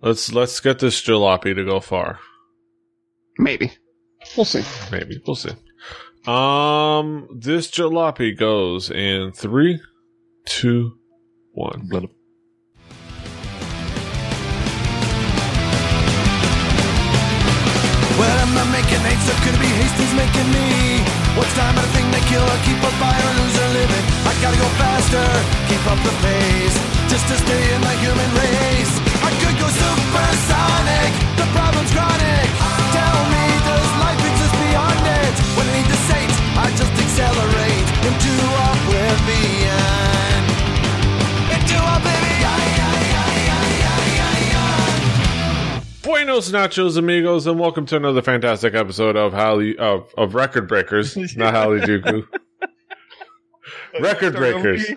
Let's let's get this jalopy to go far. Maybe. We'll see. Maybe we'll see. Um, this jalopy goes in three, two, one. I'm making hate, so could it be Hastings making me? What's time a thing to kill or keep a fire or lose or living? I gotta go faster, keep up the pace, just to stay in the human race. I could go supersonic, the problem's chronic. Tell me, does life exist beyond it? When I need to say I just accelerate into oblivion. Buenos nachos, amigos, and welcome to another fantastic episode of Halley of of Record Breakers, not Halley Juku. Record Breakers.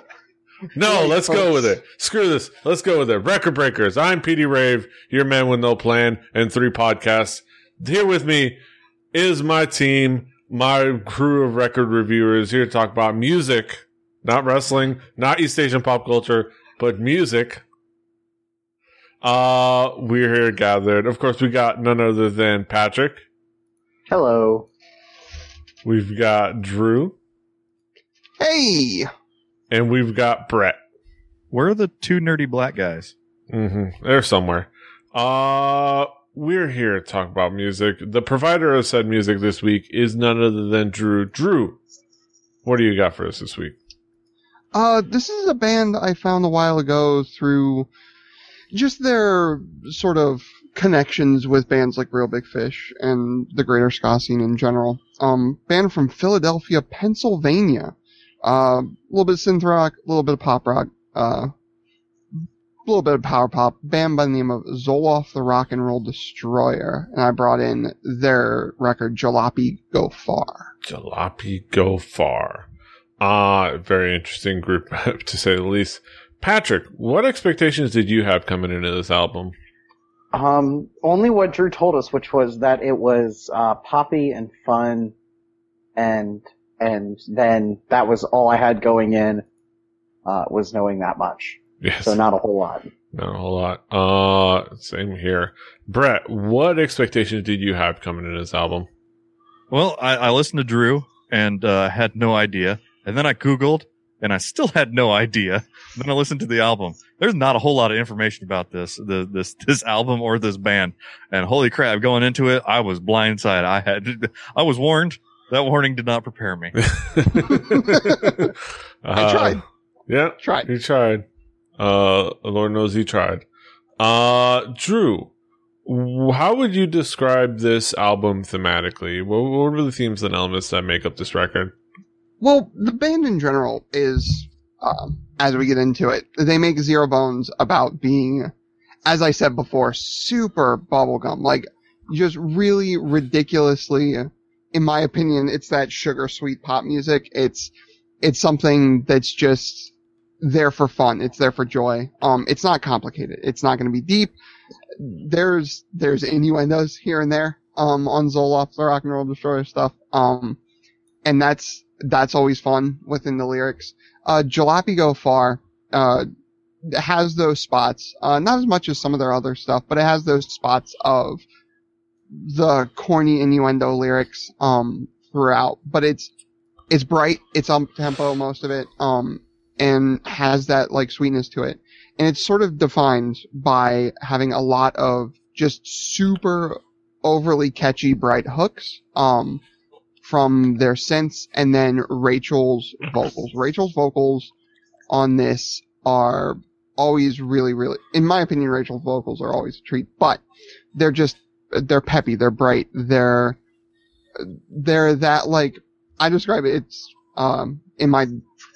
No, let's go with it. Screw this. Let's go with it. Record Breakers. I'm PD Rave, your man with no plan and three podcasts. Here with me is my team, my crew of record reviewers here to talk about music, not wrestling, not East Asian pop culture, but music. Uh, we're here gathered. Of course, we got none other than Patrick. Hello. We've got Drew, Hey! and we've got Brett. Where are the two nerdy black guys? Mm-hmm. They're somewhere. Uh, we're here to talk about music. The provider of said music this week is none other than Drew. Drew, what do you got for us this week? Uh, this is a band I found a while ago through just their sort of connections with bands like Real Big Fish and the greater ska scene in general. Um, band from Philadelphia, Pennsylvania. Uh, a little bit of synth rock, a little bit of pop rock, uh, a little bit of power pop. Band by the name of Zolof the Rock and Roll Destroyer. And I brought in their record Jalopy Go Far. Jalopy Go Far. Uh, very interesting group to say the least. Patrick, what expectations did you have coming into this album? Um, only what Drew told us, which was that it was uh, poppy and fun, and and then that was all I had going in. Uh, was knowing that much, Yes. so not a whole lot. Not a whole lot. Uh, same here. Brett, what expectations did you have coming into this album? Well, I, I listened to Drew and uh, had no idea, and then I Googled and I still had no idea. Then I listened to the album. There's not a whole lot of information about this, the, this, this album or this band. And holy crap, going into it, I was blindsided. I had, I was warned. That warning did not prepare me. I I tried. Yeah, Tried. you tried. Uh, Lord knows he tried. Uh, Drew, how would you describe this album thematically? What, what are the themes and elements that make up this record? Well, the band in general is, um, as we get into it, they make zero bones about being, as I said before, super bubblegum. Like, just really ridiculously, in my opinion, it's that sugar sweet pop music. It's, it's something that's just there for fun. It's there for joy. Um, it's not complicated. It's not going to be deep. There's, there's innuendos here and there, um, on Zolof, the Rock and Roll Destroyer stuff. Um, and that's, that's always fun within the lyrics. Uh, Jalopy Go Far, uh, has those spots, uh, not as much as some of their other stuff, but it has those spots of the corny innuendo lyrics, um, throughout, but it's, it's bright, it's up tempo, most of it, um, and has that like sweetness to it. And it's sort of defined by having a lot of just super overly catchy bright hooks, um, from their synths and then Rachel's vocals. Rachel's vocals on this are always really, really, in my opinion, Rachel's vocals are always a treat, but they're just, they're peppy, they're bright, they're, they're that like, I describe it, it's, um, in my,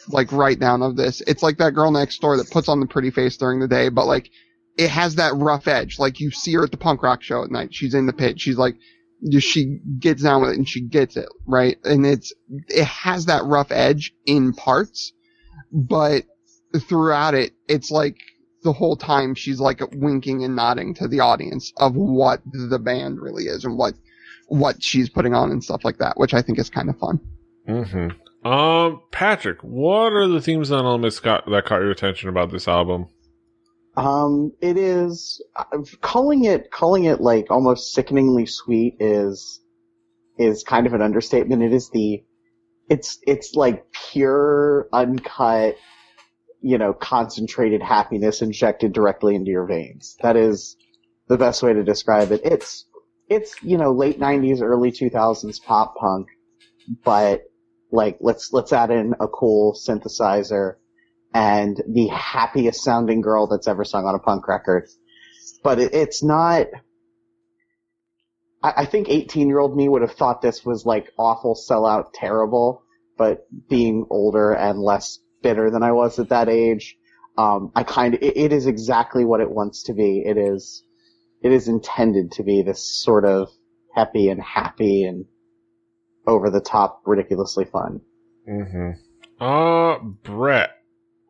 like, write down of this, it's like that girl next door that puts on the pretty face during the day, but like, it has that rough edge, like you see her at the punk rock show at night, she's in the pit, she's like, she gets down with it and she gets it, right? And it's, it has that rough edge in parts, but throughout it, it's like the whole time she's like winking and nodding to the audience of what the band really is and what, what she's putting on and stuff like that, which I think is kind of fun. Mm-hmm. Um, Patrick, what are the themes and elements got, that caught your attention about this album? Um, it is uh, calling it calling it like almost sickeningly sweet is is kind of an understatement. It is the it's it's like pure uncut, you know, concentrated happiness injected directly into your veins. That is the best way to describe it. It's it's you know late '90s, early 2000s pop punk, but like let's let's add in a cool synthesizer and the happiest sounding girl that's ever sung on a punk record. But it, it's not. I, I think 18 year old me would have thought this was like awful, sellout, terrible. But being older and less bitter than I was at that age, um, I kind of it, it is exactly what it wants to be. It is it is intended to be this sort of happy and happy and over the top, ridiculously fun. Mm-hmm. Uh, Brett,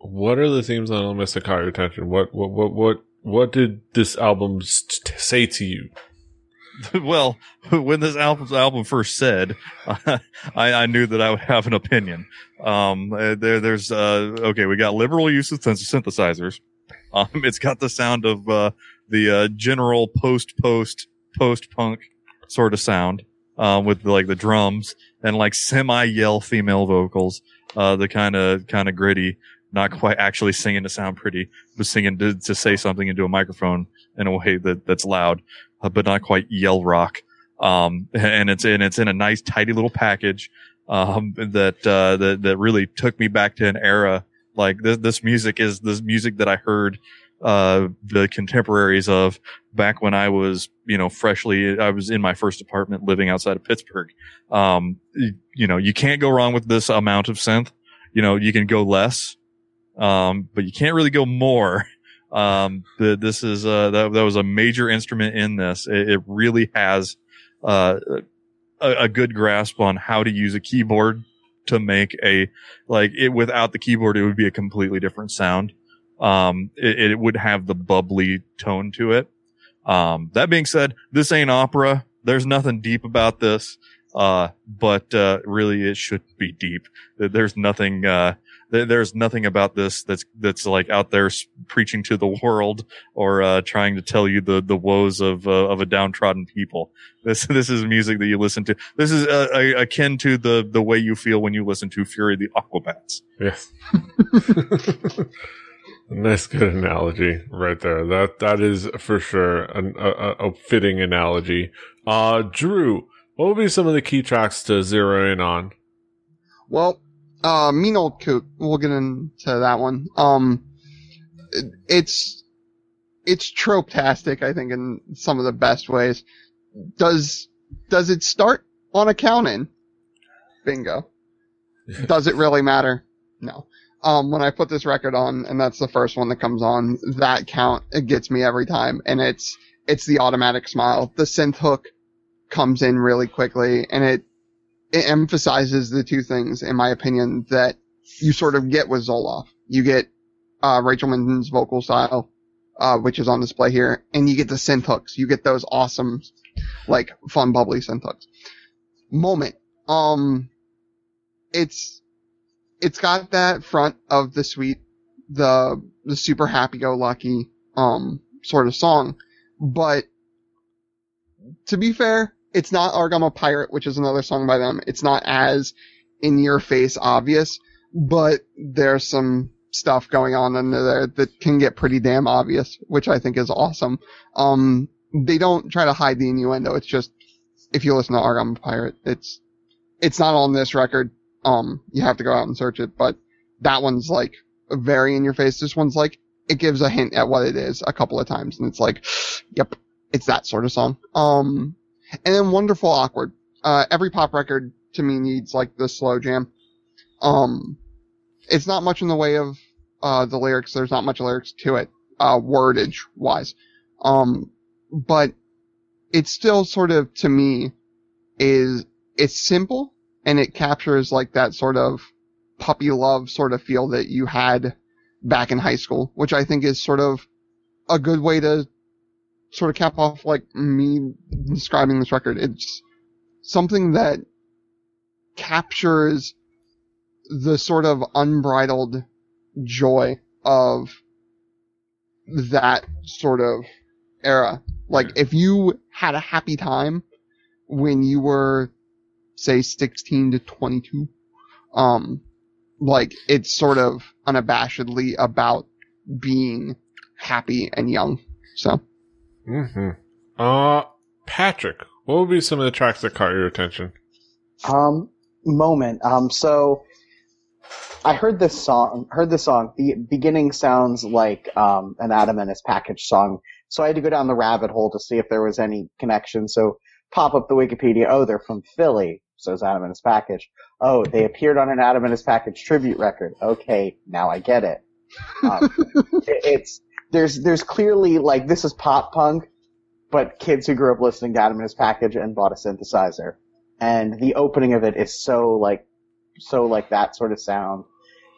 what are the themes almost caught your attention? What, what, what, what, what did this album st- say to you? well, when this album album first said, I, I knew that I would have an opinion. Um, uh, there, there's, uh, okay, we got liberal use of synthesizers. Um, it's got the sound of, uh, the, uh, general post, post, post punk sort of sound, uh, with like the drums and like semi yell female vocals, uh, the kind of, kind of gritty, not quite actually singing to sound pretty, but singing to, to say something into a microphone in a way that, that's loud, uh, but not quite yell rock. Um, and it's, and it's in a nice, tidy little package, um, that, uh, that, that really took me back to an era. Like this, this music is this music that I heard, uh, the contemporaries of back when I was, you know, freshly, I was in my first apartment living outside of Pittsburgh. Um, you know, you can't go wrong with this amount of synth. You know, you can go less, um, but you can't really go more. Um, the, this is, uh, that, that was a major instrument in this. It, it really has, uh, a, a good grasp on how to use a keyboard to make a, like it without the keyboard, it would be a completely different sound. Um, it, it would have the bubbly tone to it. Um, that being said, this ain't opera. There's nothing deep about this. Uh, but, uh, really it should be deep. There's nothing, uh, there's nothing about this that's that's like out there preaching to the world or uh, trying to tell you the the woes of uh, of a downtrodden people. This this is music that you listen to. This is uh, akin to the the way you feel when you listen to Fury the Aquabats. Yes. nice, good analogy right there. That that is for sure an, a, a fitting analogy. Uh, Drew, what would be some of the key tracks to zero in on? Well, uh, Mean Old Coot. We'll get into that one. Um, it's, it's trope-tastic, I think, in some of the best ways. Does, does it start on a count-in? Bingo. does it really matter? No. Um, when I put this record on, and that's the first one that comes on, that count, it gets me every time, and it's, it's the automatic smile. The synth hook comes in really quickly, and it, it emphasizes the two things, in my opinion, that you sort of get with Zolof. You get uh, Rachel Minton's vocal style, uh, which is on display here, and you get the synth hooks. You get those awesome, like fun, bubbly synth hooks. Moment. Um, it's it's got that front of the sweet, the the super happy-go-lucky um sort of song, but to be fair, it's not Arg Pirate, which is another song by them. It's not as in your face obvious, but there's some stuff going on in there that can get pretty damn obvious, which I think is awesome. Um, they don't try to hide the innuendo. It's just, if you listen to Arg Pirate, it's, it's not on this record. Um, you have to go out and search it, but that one's like very in your face. This one's like, it gives a hint at what it is a couple of times and it's like, yep, it's that sort of song. Um, and then Wonderful Awkward. Uh, every pop record to me needs like the slow jam. Um, it's not much in the way of, uh, the lyrics. There's not much lyrics to it, uh, wordage wise. Um, but it's still sort of, to me, is, it's simple and it captures like that sort of puppy love sort of feel that you had back in high school, which I think is sort of a good way to sort of cap off like me describing this record. It's something that captures the sort of unbridled joy of that sort of era. Like if you had a happy time when you were, say, 16 to 22, um, like it's sort of unabashedly about being happy and young. So Mm-hmm. Uh, Patrick, what would be some of the tracks that caught your attention? Um, moment. Um, so I heard this song. Heard this song. The beginning sounds like um an Atom and his package song. So I had to go down the rabbit hole to see if there was any connection. So pop up the Wikipedia. Oh, they're from Philly. So is Atom and his package. Oh, they appeared on an Atom and his package tribute record. Okay, now I get it. Um, it- it's there's there's clearly like this is pop punk, but kids who grew up listening to Atom and his package and bought a synthesizer. And the opening of it is so like so like that sort of sound.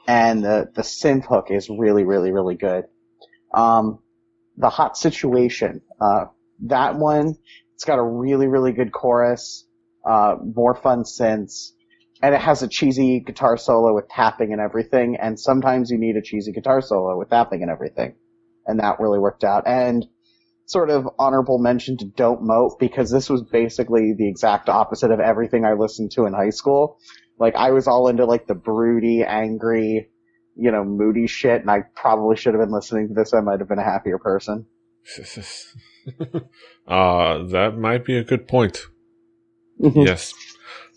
And the the synth hook is really, really, really good. Um the hot situation, uh that one, it's got a really, really good chorus, uh more fun synths, and it has a cheesy guitar solo with tapping and everything, and sometimes you need a cheesy guitar solo with tapping and everything. And that really worked out. And sort of honorable mention to Don't Mope because this was basically the exact opposite of everything I listened to in high school. Like I was all into like the broody, angry, you know, moody shit and I probably should have been listening to this. I might have been a happier person. uh, that might be a good point. yes.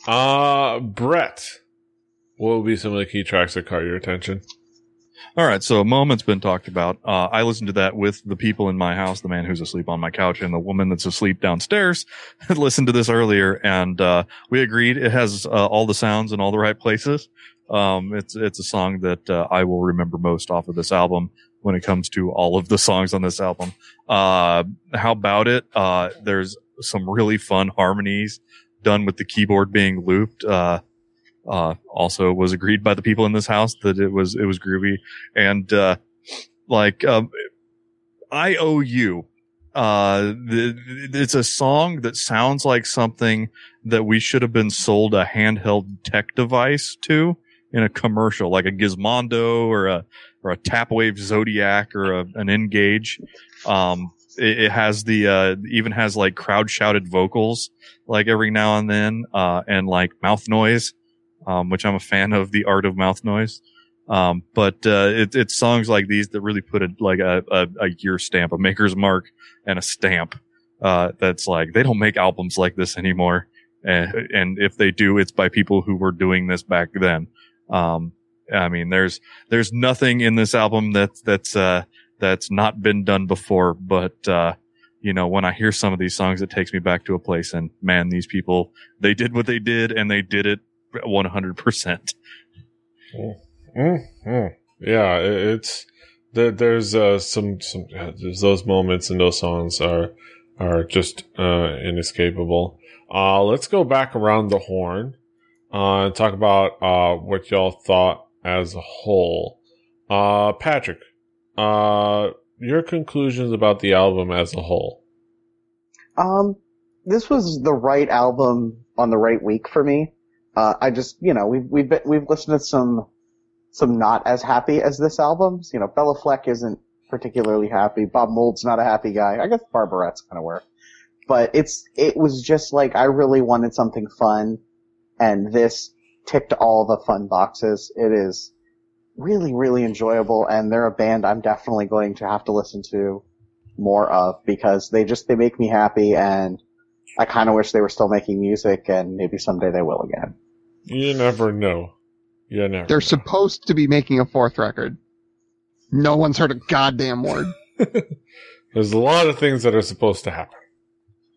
Uh, Brett, what would be some of the key tracks that caught your attention? All right, so a moment's been talked about. Uh, I listened to that with the people in my house, the man who's asleep on my couch and the woman that's asleep downstairs listened to this earlier and, uh, we agreed it has, uh, all the sounds in all the right places. Um, it's, it's a song that, uh, I will remember most off of this album when it comes to all of the songs on this album. Uh, how about it? Uh, there's some really fun harmonies done with the keyboard being looped. Uh, uh, also was agreed by the people in this house that it was, it was groovy. And, uh, like, um, I owe you, uh, the, it's a song that sounds like something that we should have been sold a handheld tech device to in a commercial, like a Gizmondo or a, or a Tapwave Zodiac or a, an N-Gage. Um, it, it has the, uh, even has like crowd shouted vocals, like every now and then, uh, and like mouth noise um, which I'm a fan of the art of mouth noise. Um, but uh, it, it's songs like these that really put a like a, a, a year stamp, a maker's mark, and a stamp. Uh, that's like they don't make albums like this anymore, and, and if they do, it's by people who were doing this back then. Um, I mean, there's there's nothing in this album that's that's uh, that's not been done before, but uh, you know, when I hear some of these songs, it takes me back to a place, and man, these people they did what they did, and they did it 100%. Mm-hmm. Yeah, it's there, there's uh, some some there's those moments and those songs are are just uh, inescapable. Uh, let's go back around the horn uh, and talk about uh, what y'all thought as a whole. Uh, Patrick, uh, your conclusions about the album as a whole. Um, this was the right album on the right week for me. Uh, I just, you know, we've, we've, been, we've listened to some, some not as happy as this albums. You know, Béla Fleck isn't particularly happy. Bob Mould's not a happy guy. I guess Barbarette's kind of work. But it's, it was just like, I really wanted something fun. And this ticked all the fun boxes. It is really, really enjoyable. And they're a band I'm definitely going to have to listen to more of because they just, they make me happy and I kind of wish they were still making music and maybe someday they will again. You never know. You never. they're know. supposed to be making a fourth record. No one's heard a goddamn word. There's a lot of things that are supposed to happen.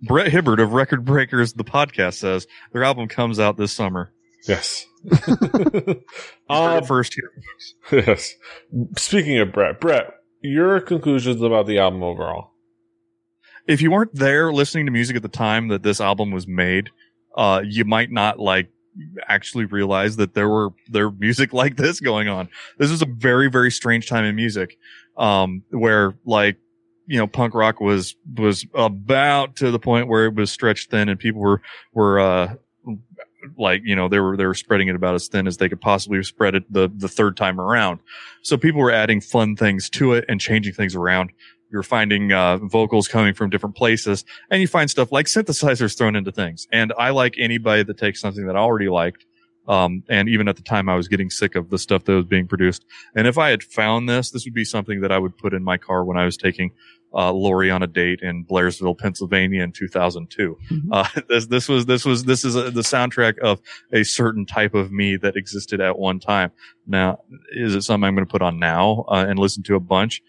Brett Hibbert of Record Breakers, the podcast says their album comes out this summer. Yes. Heard uh, first here. yes. Speaking of Brett, Brett, your conclusions about the album overall. If you weren't there listening to music at the time that this album was made, uh, you might not like actually realize that there were there music like this going on. This was a very very strange time in music, um, where like you know punk rock was was about to the point where it was stretched thin and people were were uh like you know they were they were spreading it about as thin as they could possibly spread it the the third time around. So people were adding fun things to it and changing things around. You're finding uh, vocals coming from different places, and you find stuff like synthesizers thrown into things. And I like anybody that takes something that I already liked. Um, and even at the time, I was getting sick of the stuff that was being produced. And if I had found this, this would be something that I would put in my car when I was taking uh, Lori on a date in Blairsville, Pennsylvania in 2002. Mhm. Uh, this, this was, this was, this is a, the soundtrack of a certain type of me that existed at one time. Now, is it something I'm going to put on now uh, and listen to a bunch?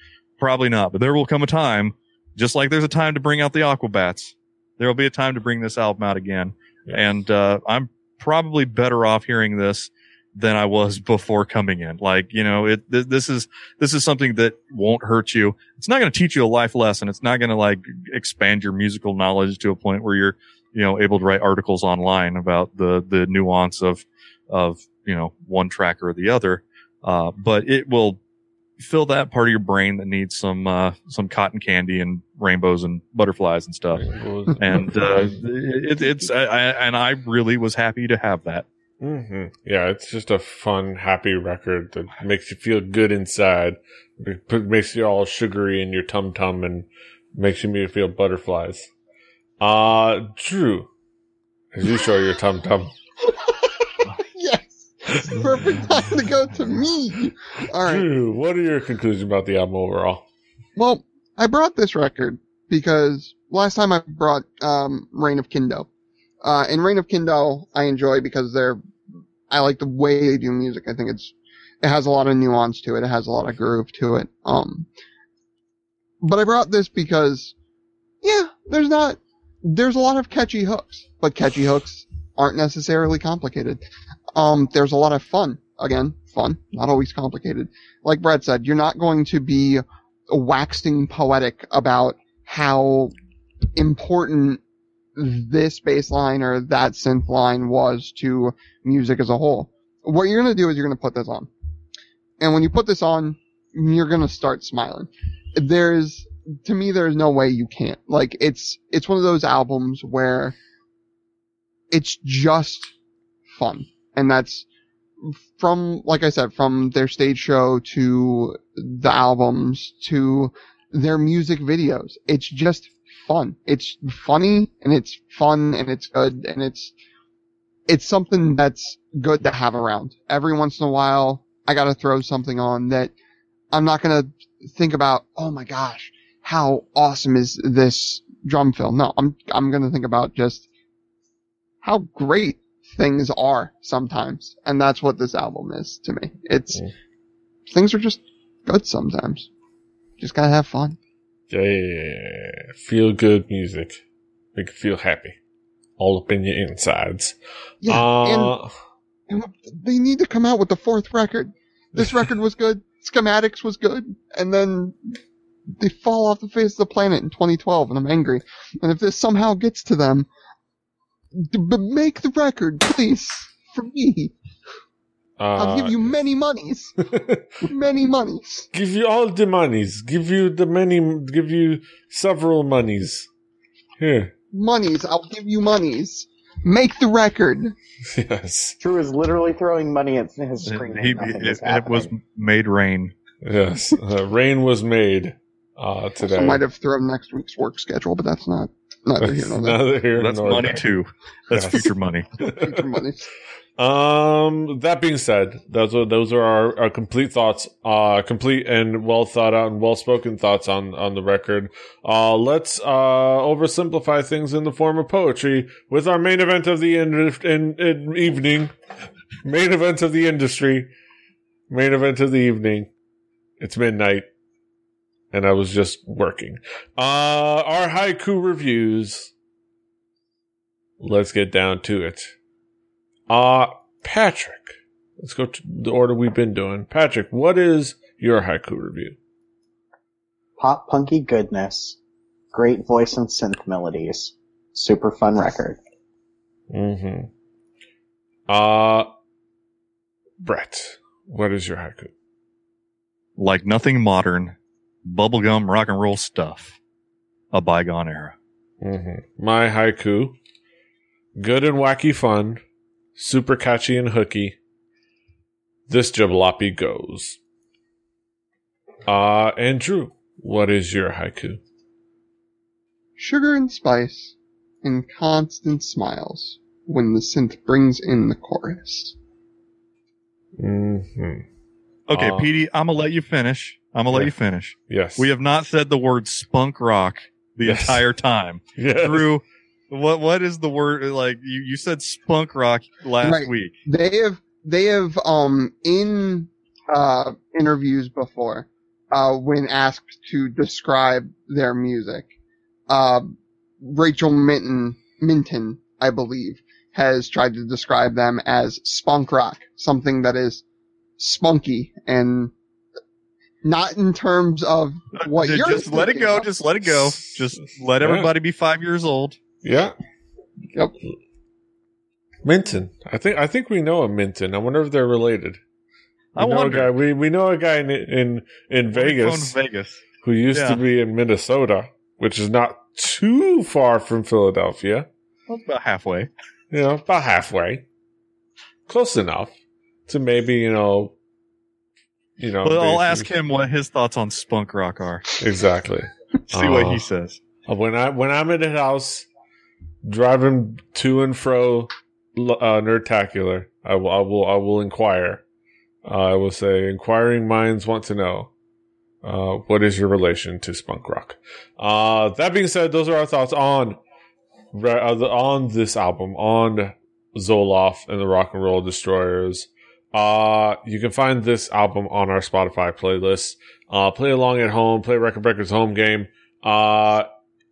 Probably not, but there will come a time, just like there's a time to bring out the Aquabats. There will be a time to bring this album out again. Yeah. And, uh, I'm probably better off hearing this than I was before coming in. Like, you know, it, th- this is, this is something that won't hurt you. It's not going to teach you a life lesson. It's not going to like expand your musical knowledge to a point where you're, you know, able to write articles online about the, the nuance of, of, you know, one track or the other. Uh, but it will fill that part of your brain that needs some, uh, some cotton candy and rainbows and butterflies and stuff. And, uh, it, it's, I, I, and I really was happy to have that. hmm Yeah, it's just a fun, happy record that makes you feel good inside. It makes you all sugary in your tum tum and makes you feel butterflies. Uh, Drew, as you show your tum tum. yes. Perfect time to go to me. All right. Drew, what are your conclusions about the album overall? Well, I brought this record because last time I brought um, Reign of Kindo. Uh, and Reign of Kindo I enjoy because they're, I like the way they do music. I think it's, it has a lot of nuance to it. It has a lot of groove to it. Um, but I brought this because, yeah, there's not, there's a lot of catchy hooks, but catchy hooks aren't necessarily complicated. Um, there's a lot of fun. Again, fun, not always complicated. Like Brad said, you're not going to be waxing poetic about how important this bass line or that synth line was to music as a whole. What you're going to do is you're going to put this on. And when you put this on, you're going to start smiling. There's, to me, there's no way you can't. Like, it's, it's one of those albums where it's just fun. And that's from, like I said, from their stage show to the albums to their music videos. It's just fun. It's funny and it's fun and it's good and it's, it's something that's good to have around. Every once in a while, I gotta throw something on that I'm not gonna think about, oh my gosh, how awesome is this drum fill? No, I'm, I'm gonna think about just how great things are sometimes. And that's what this album is to me. It's, things are just good sometimes. Just gotta have fun. Yeah, feel good music. Make you feel happy. All up in your insides. Yeah. Uh, and, and they need to come out with the fourth record. This record was good. Schematics was good. And then they fall off the face of the planet in 2012 and I'm angry. And if this somehow gets to them, d- but make the record, please, for me. I'll give you many monies. many monies. give you all the monies. Give you the many. Give you several monies. Here, Monies. I'll give you monies. Make the record. yes, Drew is literally throwing money at his screen. He- and nothing it was made rain. yes. Uh, rain was made uh, today. I might have thrown next week's work schedule, but that's not neither here nor there. Neither here That's nor money there. too. That's Yes. future money. Future monies. Um, that being said, those are those are our, our complete thoughts, uh, complete and well thought out and well spoken thoughts on on the record. Uh, let's uh oversimplify things in the form of poetry with our main event of the in, in, in evening, main event of the industry, main event of the evening. It's midnight, and I was just working. Uh, our haiku reviews. Let's get down to it. Uh, Patrick, let's go to the order we've been doing. Patrick, what is your haiku review? Pop punky goodness, great voice and synth melodies, super fun record. Mm-hmm. Uh, Brett, what is your haiku? Like nothing modern, bubblegum rock and roll stuff. A bygone era. Mm-hmm. My haiku, good and wacky fun, super catchy and hooky. This jalopy goes. Uh, Andrew, what is your haiku? Sugar and spice and constant smiles when the synth brings in the chorus. Mm-hmm. Okay, Uh, Petey, I'm gonna let you finish. I'm gonna let you finish. Yes. We have not said the word spunk rock the Yes. entire time. Yes. Drew, what what is the word like you, you said spunk rock last Right. week. They have they have um in uh interviews before uh when asked to describe their music uh Rachel Minton Minton I believe has tried to describe them as spunk rock something that is spunky and not in terms of what Ju- you're just let it go. of. Just let it go. Just let Yeah. everybody be five years old. Yeah. Yep. Minton. I think I think we know a Minton. I wonder if they're related. We I know wonder. A guy, we we know a guy in in, in Vegas Vegas. who used Yeah. to be in Minnesota, which is not too far from Philadelphia. Well, about halfway. You know, about halfway, close enough to maybe you know, you know. Well, I'll ask him what his thoughts on spunk rock are. exactly. See what Uh, he says. Uh, When I when I'm in the house, driving to and fro, uh, nerdtacular, I will I will I will inquire. Uh, I will say, inquiring minds want to know. Uh, what is your relation to spunk rock? Uh, that being said, those are our thoughts on uh, on this album, on Zolof and the Rock and Roll Destroyers. Uh, you can find this album on our Spotify playlist. Uh, play along at home, play Record Breakers home game. Uh,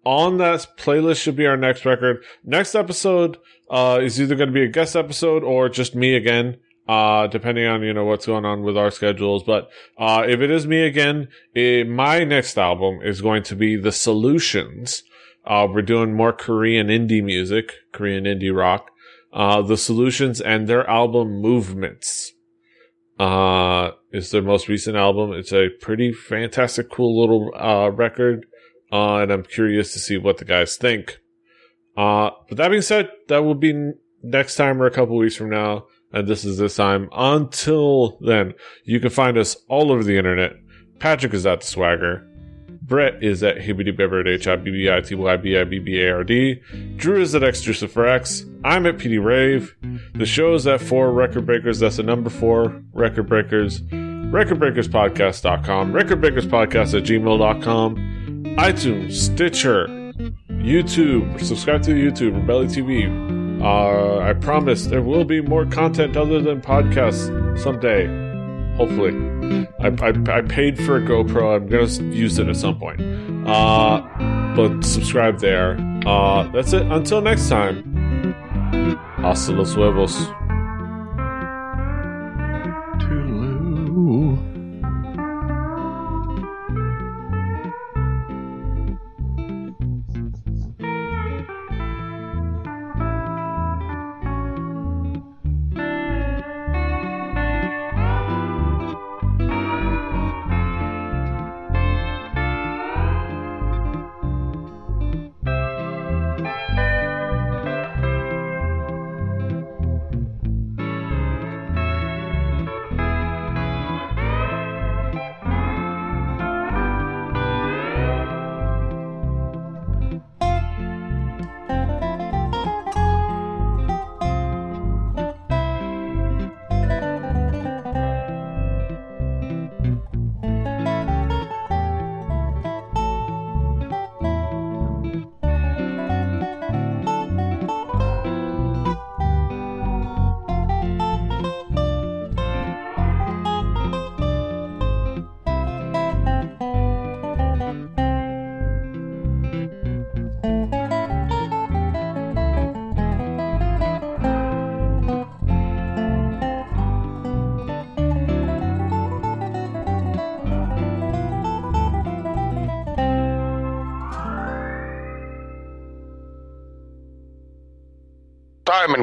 on that playlist should be our next record. Next episode uh, is either going to be a guest episode or just me again, uh, depending on you know what's going on with our schedules. But uh, if it is me again, eh, my next album is going to be The Solutions. Uh, we're doing more Korean indie music, Korean indie rock. Uh, the Solutions and their album Movements uh, is their most recent album. It's a pretty fantastic, cool little uh, record, uh, and I'm curious to see what the guys think. Uh, but that being said, that will be n- next time or a couple weeks from now, and this is this time. Until then, you can find us all over the internet. Patrick is at the Swagger. Brett is at Hibbity Bibbard, H I B B I T Y B I B B A R D. Drew is at Extrusive for X. I'm at PD Rave. The show is at 4 Record Breakers. That's the number 4 Record Breakers. RecordBreakersPodcast.com. RecordBreakersPodcast at gmail.com. iTunes, Stitcher, YouTube. Subscribe to YouTube, Rebelli TV. Uh, I promise there will be more content other than podcasts someday. Hopefully. I, I, I paid for a GoPro. I'm to use it at some point. Uh, but subscribe there. Uh, that's it. Until next time. Hasta los huevos. Toodaloo.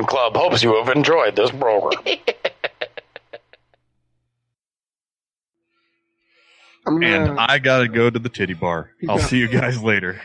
Club hopes you have enjoyed this program. And I gotta go to the titty bar. I'll see you guys later.